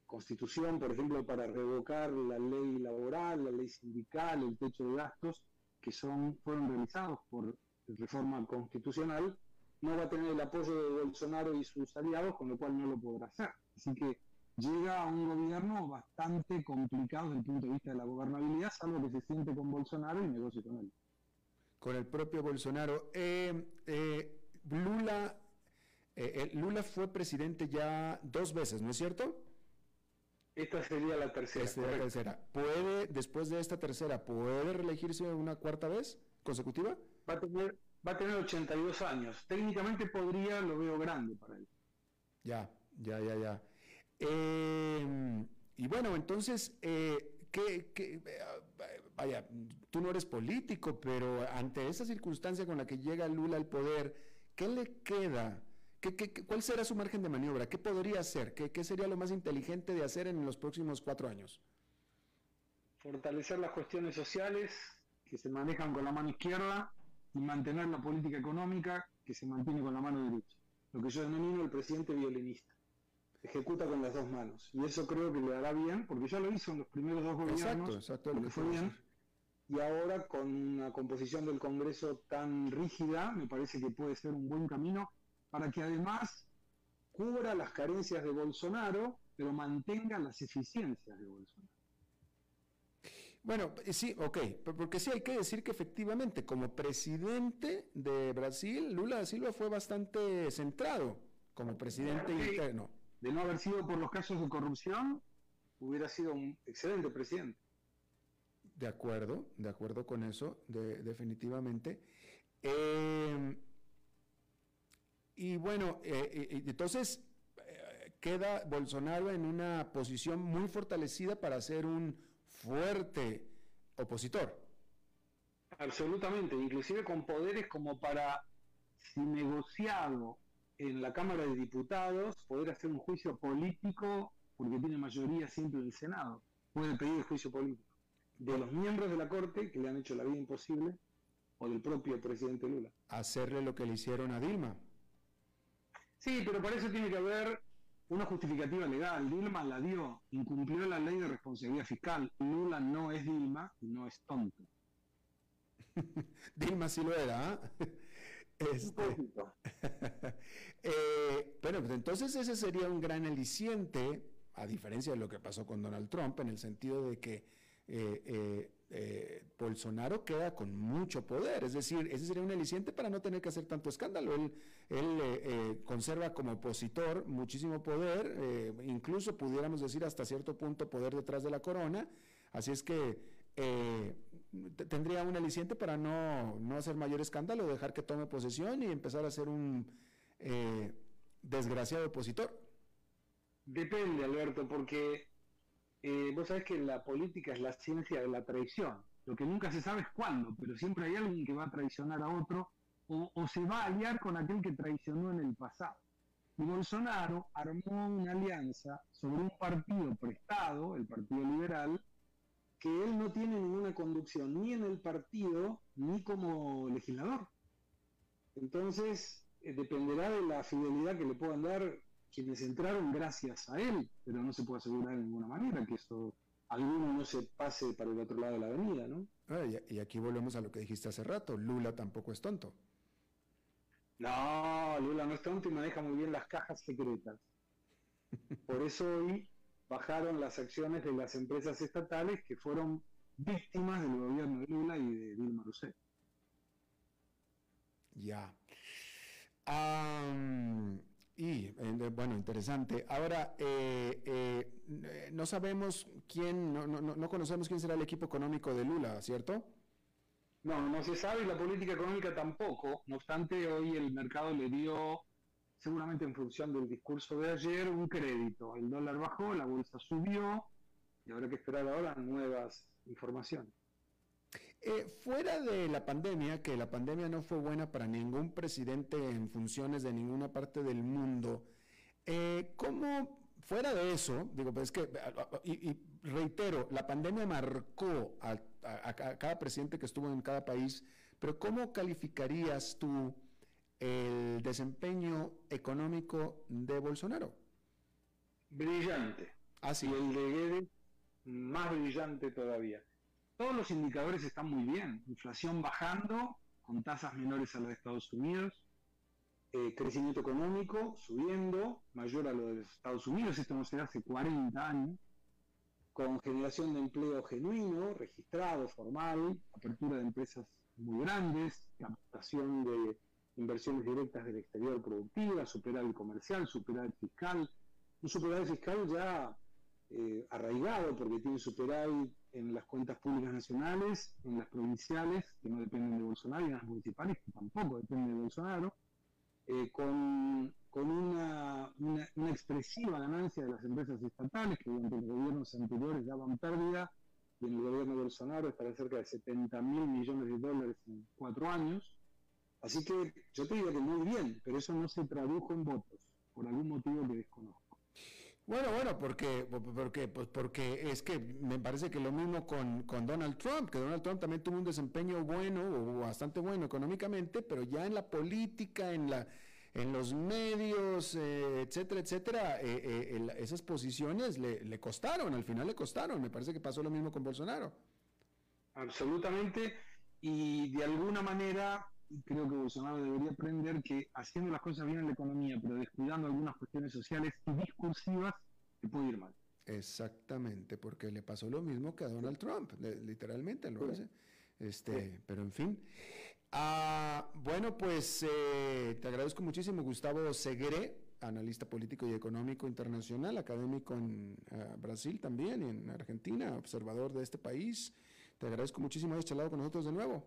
Speaker 7: constitución, por ejemplo, para revocar la ley laboral, la ley sindical, el techo de gastos, que son, fueron realizados por reforma constitucional, no va a tener el apoyo de Bolsonaro y sus aliados, con lo cual no lo podrá hacer. Así que llega a un gobierno bastante complicado desde el punto de vista de la gobernabilidad, salvo que se siente con Bolsonaro y negocie con él.
Speaker 3: Con el propio Bolsonaro. Eh, eh, Lula, eh, Lula fue presidente ya dos veces, ¿no es cierto?
Speaker 7: Esta sería la tercera.
Speaker 3: Esta la tercera. ¿Puede, después de esta tercera, puede reelegirse una cuarta vez consecutiva?
Speaker 7: Va a tener, va a tener 82 años. Técnicamente podría, lo veo grande para él.
Speaker 3: Ya, ya, ya, ya. Eh, y bueno, entonces, eh, ¿qué, vaya, tú no eres político, pero ante esa circunstancia con la que llega Lula al poder, ¿qué le queda? ¿Qué, cuál será su margen de maniobra? ¿Qué podría hacer? ¿Qué, ¿Qué sería lo más inteligente de hacer en los próximos cuatro años?
Speaker 7: Fortalecer las cuestiones sociales que se manejan con la mano izquierda y mantener la política económica que se mantiene con la mano derecha. Lo que yo denomino el presidente violinista ejecuta con las dos manos. Y eso creo que le hará bien, porque ya lo hizo en los primeros dos gobiernos, exacto, exacto, fue bien. Y ahora con una composición del Congreso tan rígida, me parece que puede ser un buen camino para que además cubra las carencias de Bolsonaro, pero mantenga las eficiencias de Bolsonaro.
Speaker 3: Bueno, eh, sí, ok, porque sí hay que decir que efectivamente como presidente de Brasil, Lula da Silva fue bastante centrado como presidente interno
Speaker 7: de no haber sido por los casos de corrupción, hubiera sido un excelente presidente.
Speaker 3: De acuerdo, de acuerdo con eso, definitivamente. Em, y bueno, eh, entonces eh, queda Bolsonaro en una posición muy fortalecida para ser un fuerte opositor.
Speaker 7: Absolutamente, inclusive con poderes como para, si negociado en la Cámara de Diputados poder hacer un juicio político, porque tiene mayoría siempre en el Senado, puede pedir el juicio político de los miembros de la Corte que le han hecho la vida imposible o del propio presidente Lula.
Speaker 3: Hacerle lo que le hicieron a Dilma.
Speaker 7: Sí, pero para eso tiene que haber una justificativa legal. Dilma la dio, incumplió la ley de responsabilidad fiscal. Lula no es Dilma y no es tonto.
Speaker 3: Dilma sí lo era, ¿ah? Este, eh, bueno, pues entonces ese sería un gran aliciente, a diferencia de lo que pasó con Donald Trump, en el sentido de que eh, eh, Bolsonaro queda con mucho poder, es decir, ese sería un aliciente para no tener que hacer tanto escándalo. Él, él conserva como opositor muchísimo poder, incluso pudiéramos decir hasta cierto punto poder detrás de la corona, así es que tendría un aliciente para no, no, hacer mayor escándalo, dejar que tome posesión y empezar a ser un eh, desgraciado opositor.
Speaker 7: Depende, Alberto, porque eh, vos sabés que la política es la ciencia de la traición. Lo que nunca se sabe es cuándo, pero siempre hay alguien que va a traicionar a otro o, se va a aliar con aquel que traicionó en el pasado. Y Bolsonaro armó una alianza sobre un partido prestado, el Partido Liberal, que él no tiene ninguna conducción ni en el partido ni como legislador. Entonces, eh, dependerá de la fidelidad que le puedan dar quienes entraron gracias a él, pero no se puede asegurar de ninguna manera que eso alguno no se pase para el otro lado de la avenida, ¿no?
Speaker 3: Ah, y, aquí volvemos a lo que dijiste hace rato, Lula tampoco es tonto.
Speaker 7: No, Lula no es tonto y maneja muy bien las cajas secretas. Por eso hoy bajaron las acciones de las empresas estatales que fueron víctimas del gobierno de Lula y de Dilma Rousseff.
Speaker 3: Ya. Y eh, bueno, interesante. Ahora, eh, eh, no sabemos quién, no, no, no, conocemos quién será el equipo económico de Lula, ¿cierto?
Speaker 7: No, no se sabe y la política económica tampoco. No obstante, hoy el mercado le dio seguramente en función del discurso de ayer, un crédito. El dólar bajó, la bolsa subió y habrá que esperar ahora nuevas informaciones.
Speaker 3: Eh, fuera de la pandemia, que la pandemia no fue buena para ningún presidente en funciones de ninguna parte del mundo, eh, ¿cómo, fuera de eso, digo, pues es que, y, reitero, la pandemia marcó a, a, cada presidente que estuvo en cada país, pero ¿cómo calificarías tú el desempeño económico de Bolsonaro?
Speaker 7: Brillante.
Speaker 3: Así.
Speaker 7: Ah, y el de Guedes, más brillante todavía. Todos los indicadores están muy bien. Inflación bajando, con tasas menores a las de Estados Unidos. Eh, crecimiento económico subiendo, mayor a lo de Estados Unidos, esto no se hace 40 años, con generación de empleo genuino, registrado, formal, apertura de empresas muy grandes, captación de inversiones directas del exterior productiva, superávit comercial, superávit fiscal, un superávit fiscal ya eh, arraigado porque tiene superávit en las cuentas públicas nacionales, en las provinciales, que no dependen de Bolsonaro, y en las municipales, que tampoco dependen de Bolsonaro, eh, con, una, una, expresiva ganancia de las empresas estatales, que durante los gobiernos anteriores daban pérdida, y en el gobierno de Bolsonaro estará cerca de 70 mil millones de dólares en cuatro años, Así que yo te digo que muy bien, pero eso no se tradujo en votos, por algún motivo que desconozco.
Speaker 3: Bueno, bueno, porque, porque, pues porque es que me parece que lo mismo con, Donald Trump, que Donald Trump también tuvo un desempeño bueno o bastante bueno económicamente, pero ya en la política, en la en los medios, eh, etcétera, etcétera, eh, eh, esas posiciones le, le costaron, al final le costaron. Me parece que pasó lo mismo con Bolsonaro.
Speaker 7: Absolutamente, y de alguna manera creo que Bolsonaro debería aprender que haciendo las cosas bien en la economía, pero descuidando algunas cuestiones sociales y discursivas, se puede ir mal.
Speaker 3: Exactamente, porque le pasó lo mismo que a Donald Trump, literalmente lo hace. Este, pero en fin. Ah, bueno, pues eh, te agradezco muchísimo, Gustavo Segre, analista político y económico internacional, académico en ah, Brasil también y en Argentina, observador de este país. Te agradezco muchísimo haber charlado con nosotros de nuevo.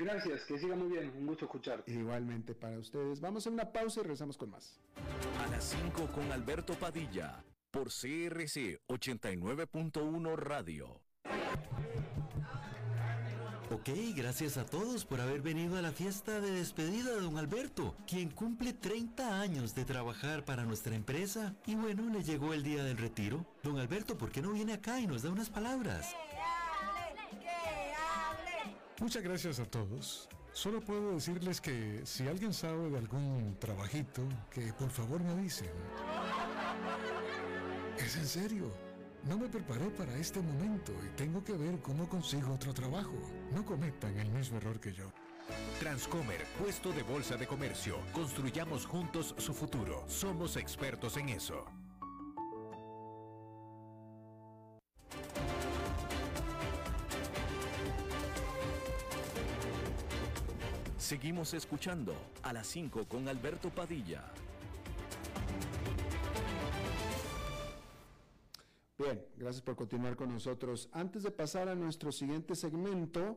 Speaker 7: Gracias, que siga muy bien, un gusto escucharte.
Speaker 3: Igualmente para ustedes. Vamos a una pausa y regresamos con más.
Speaker 1: A las 5 con Alberto Padilla, por CRC 89.1 Radio.
Speaker 4: Ok, gracias a todos por haber venido a la fiesta de despedida de don Alberto, quien cumple 30 años de trabajar para nuestra empresa. Y bueno, le llegó el día del retiro. Don Alberto, ¿por qué no viene acá y nos da unas palabras?
Speaker 5: Muchas gracias a todos. Solo puedo decirles que si alguien sabe de algún trabajito, que por favor me avisen. Es en serio. No me preparé para este momento y tengo que ver cómo consigo otro trabajo. No cometan el mismo error que yo.
Speaker 6: Transcomer, puesto de bolsa de comercio. Construyamos juntos su futuro. Somos expertos en eso.
Speaker 1: Seguimos escuchando a las 5 con Alberto Padilla.
Speaker 3: Bien, gracias por continuar con nosotros. Antes de pasar a nuestro siguiente segmento,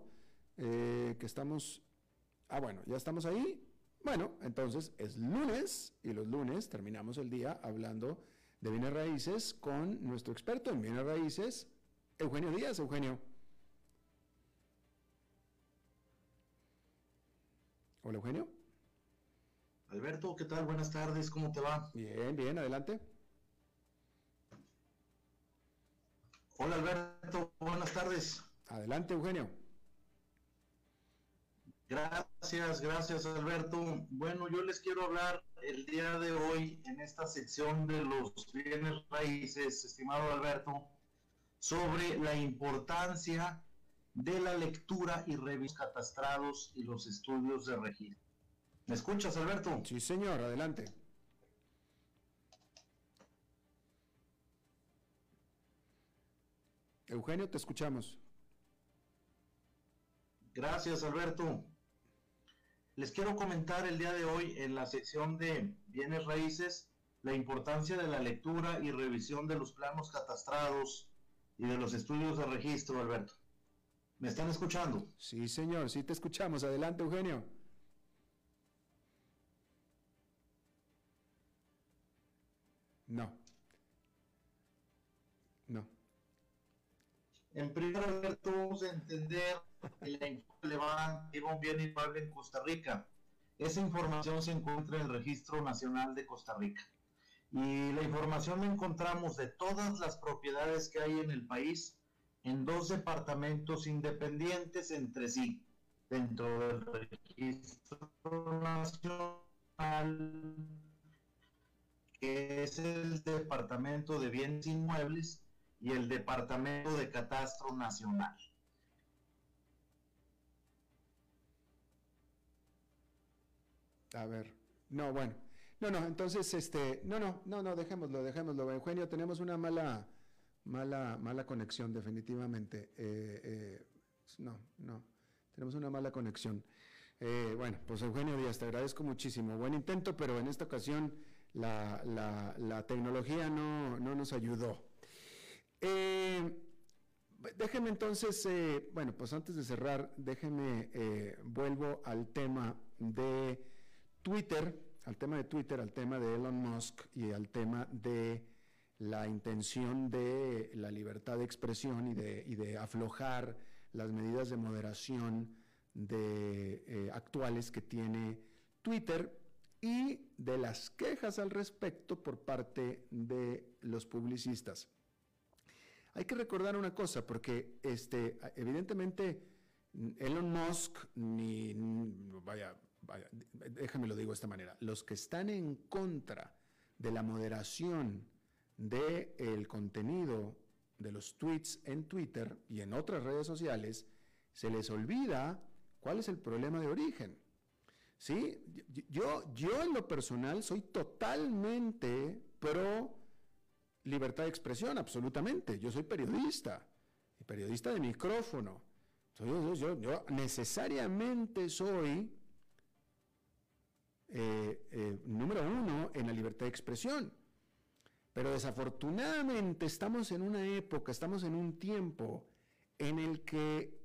Speaker 3: eh, que estamos... Ah, bueno, ya estamos ahí. Bueno, entonces es lunes y los lunes terminamos el día hablando de bienes raíces con nuestro experto en bienes raíces, Eugenio Díaz. Eugenio. Hola, Eugenio.
Speaker 8: Alberto, ¿qué tal? Buenas tardes, ¿cómo te va?
Speaker 3: Bien, bien, adelante.
Speaker 8: Hola, Alberto, buenas tardes.
Speaker 3: Adelante, Eugenio.
Speaker 8: Gracias, gracias, Alberto. Bueno, yo les quiero hablar el día de hoy en esta sección de los bienes raíces, estimado Alberto, sobre la importancia de la lectura y revisos catastrados y los estudios de registro. ¿Me escuchas, Alberto?
Speaker 3: Sí, señor, adelante. Eugenio, te escuchamos.
Speaker 8: Gracias, Alberto. Les quiero comentar el día de hoy en la sección de bienes raíces la importancia de la lectura y revisión de los planos catastrados y de los estudios de registro, Alberto. ¿Me están escuchando?
Speaker 3: Sí, señor, sí te escuchamos. Adelante, Eugenio. No. No.
Speaker 8: En primer lugar, a entender que la información lleva un bien inmueble en Costa Rica. Esa información se encuentra en el Registro Nacional de Costa Rica. Y la información la encontramos de todas las propiedades que hay en el país en dos departamentos independientes entre sí, dentro del Registro Nacional, que es el Departamento de Bienes Inmuebles y el Departamento de Catastro Nacional.
Speaker 3: A ver, no, bueno. No, no, entonces, este, no, no, no, no, dejémoslo, dejémoslo. Eugenio, tenemos una mala, mala, mala conexión, definitivamente. Eh, eh, no, no, tenemos una mala conexión. Eh, bueno, pues Eugenio Díaz, te agradezco muchísimo. Buen intento, pero en esta ocasión la, la, tecnología no, no, nos ayudó. déjeme entonces, bueno, pues antes de cerrar, déjeme, vuelvo al tema de Twitter, al tema de Twitter, al tema de Elon Musk y al tema de la intención de la libertad de expresión y de, aflojar las medidas de moderación de, eh, actuales que tiene Twitter y de las quejas al respecto por parte de los publicistas. Hay que recordar una cosa, porque este, evidentemente Elon Musk ni, vaya, vaya, déjame lo digo de esta manera, los que están en contra de la moderación del el contenido de los tweets en Twitter y en otras redes sociales, se les olvida cuál es el problema de origen. ¿Sí? Yo, yo en lo personal soy totalmente pro libertad de expresión, absolutamente. Yo soy periodista, periodista de micrófono. yo, yo necesariamente soy eh, eh, número uno en la libertad de expresión. Pero desafortunadamente estamos en una época, estamos en un tiempo en el que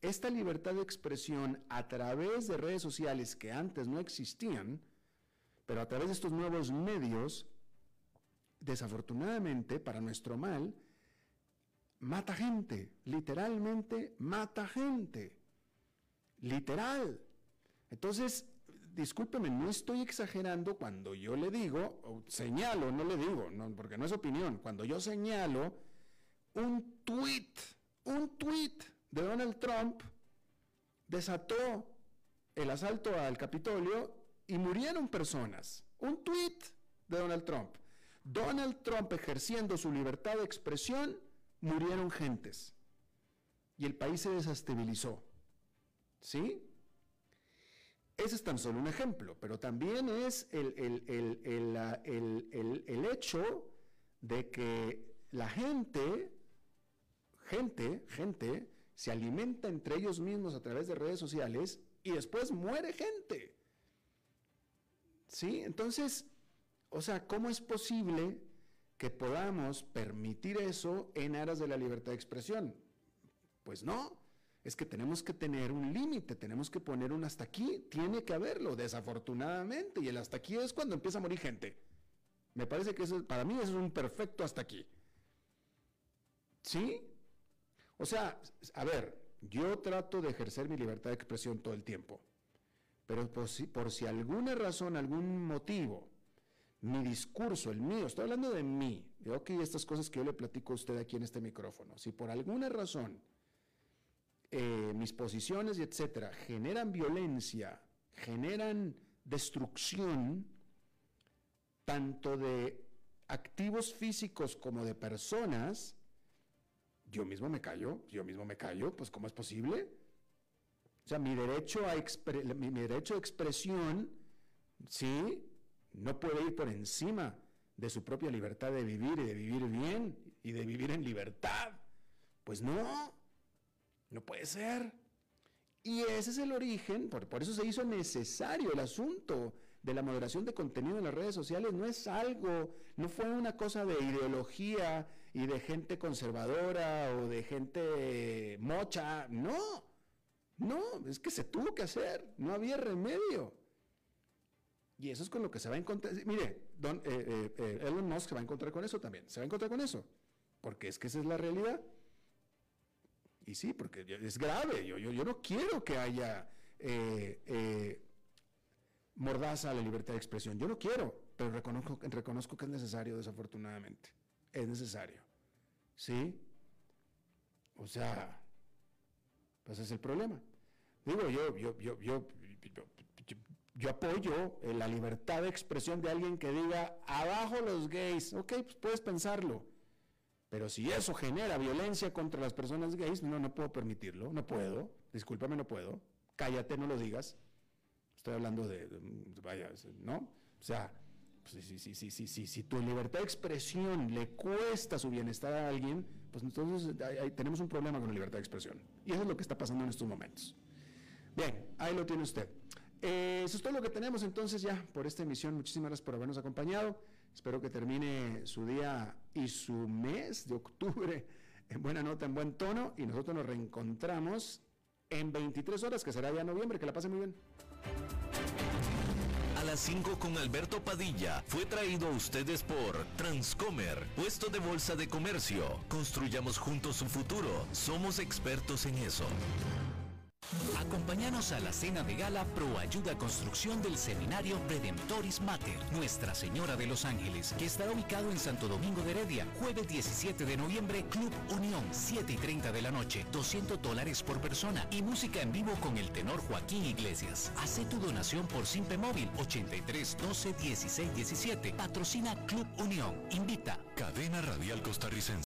Speaker 3: esta libertad de expresión a través de redes sociales que antes no existían, pero a través de estos nuevos medios, desafortunadamente, para nuestro mal, mata gente, literalmente mata gente, literal. Entonces, discúlpeme, no estoy exagerando cuando yo le digo, señalo, no le digo, porque no es opinión, cuando yo señalo un tweet, un tweet de Donald Trump desató el asalto al Capitolio y murieron personas. Un tweet de Donald Trump. Donald Trump ejerciendo su libertad de expresión, murieron gentes. Y el país se desestabilizó. ¿Sí? Ese es tan solo un ejemplo, pero también es el, el, hecho de que la gente, gente, gente, se alimenta entre ellos mismos a través de redes sociales y después muere gente. ¿Sí? Entonces, o sea, ¿cómo es posible que podamos permitir eso en aras de la libertad de expresión. Pues no, es que tenemos que tener un límite, tenemos que poner un hasta aquí, tiene que haberlo, desafortunadamente, y el hasta aquí es cuando empieza a morir gente. Me parece que eso, para mí eso es un perfecto hasta aquí. ¿Sí? O sea, a ver, yo trato de ejercer mi libertad de expresión todo el tiempo, pero por si, por si alguna razón, algún motivo, mi discurso, el mío, estoy hablando de mí, de ok, estas cosas que yo le platico a usted aquí en este micrófono, si por alguna razón eh, mis posiciones y etcétera generan violencia, generan destrucción, tanto de activos físicos como de personas, yo mismo me callo, yo mismo me callo, pues ¿cómo es posible? O sea, mi derecho a mi, mi derecho de expresión, sí, no puede ir por encima de su propia libertad de vivir y de vivir bien y de vivir en libertad. Pues no, no puede ser. Y ese es el origen, por, por, eso se hizo necesario el asunto de la moderación de contenido en las redes sociales. No es algo, no fue una cosa de ideología y de gente conservadora o de gente mocha. No, no, es que se tuvo que hacer, no había remedio. Y eso es con lo que se va a encontrar. Mire, don, eh, eh, eh, Elon Musk se va a encontrar con eso también. Se va a encontrar con eso. Porque es que esa es la realidad. Y sí, porque es grave. Yo, no quiero que haya mordaza a la libertad de expresión. Yo no quiero, pero reconozco, reconozco que es necesario, desafortunadamente. Es necesario. ¿Sí? O sea, pues es el problema. Digo, yo, yo, yo, yo, yo apoyo la libertad de expresión de alguien que diga, abajo los gays, ok, pues puedes pensarlo, pero si eso genera violencia contra las personas gays, no, no puedo permitirlo, no puedo, discúlpame, no puedo, cállate, no lo digas, estoy hablando de, vaya, ¿no? O sea, pues, si, si, si, si, si tu libertad de expresión le cuesta su bienestar a alguien, pues entonces tenemos un problema con la libertad de expresión. Y eso es lo que está pasando en estos momentos. Bien, ahí lo tiene usted. Eh, eso es todo lo que tenemos entonces ya por esta emisión. Muchísimas gracias por habernos acompañado. Espero que termine su día y su mes de octubre en buena nota, en buen tono. Y nosotros nos reencontramos en 23 horas, que será ya noviembre. Que la pase muy bien.
Speaker 1: A las 5 con Alberto Padilla fue traído a ustedes por Transcomer, puesto de bolsa de comercio. Construyamos juntos su futuro. Somos expertos en eso.
Speaker 6: Acompáñanos a la cena de gala Pro Ayuda Construcción del Seminario Redemptoris Mater, Nuestra Señora de los Ángeles, que estará ubicado en Santo Domingo de Heredia, jueves 17 de noviembre, Club Unión, 7 y 30 de la noche, 200 dólares por persona y música en vivo con el tenor Joaquín Iglesias. Hace tu donación por Simpe Móvil 83 12 16 17. Patrocina Club Unión. Invita.
Speaker 2: Cadena Radial Costarricense.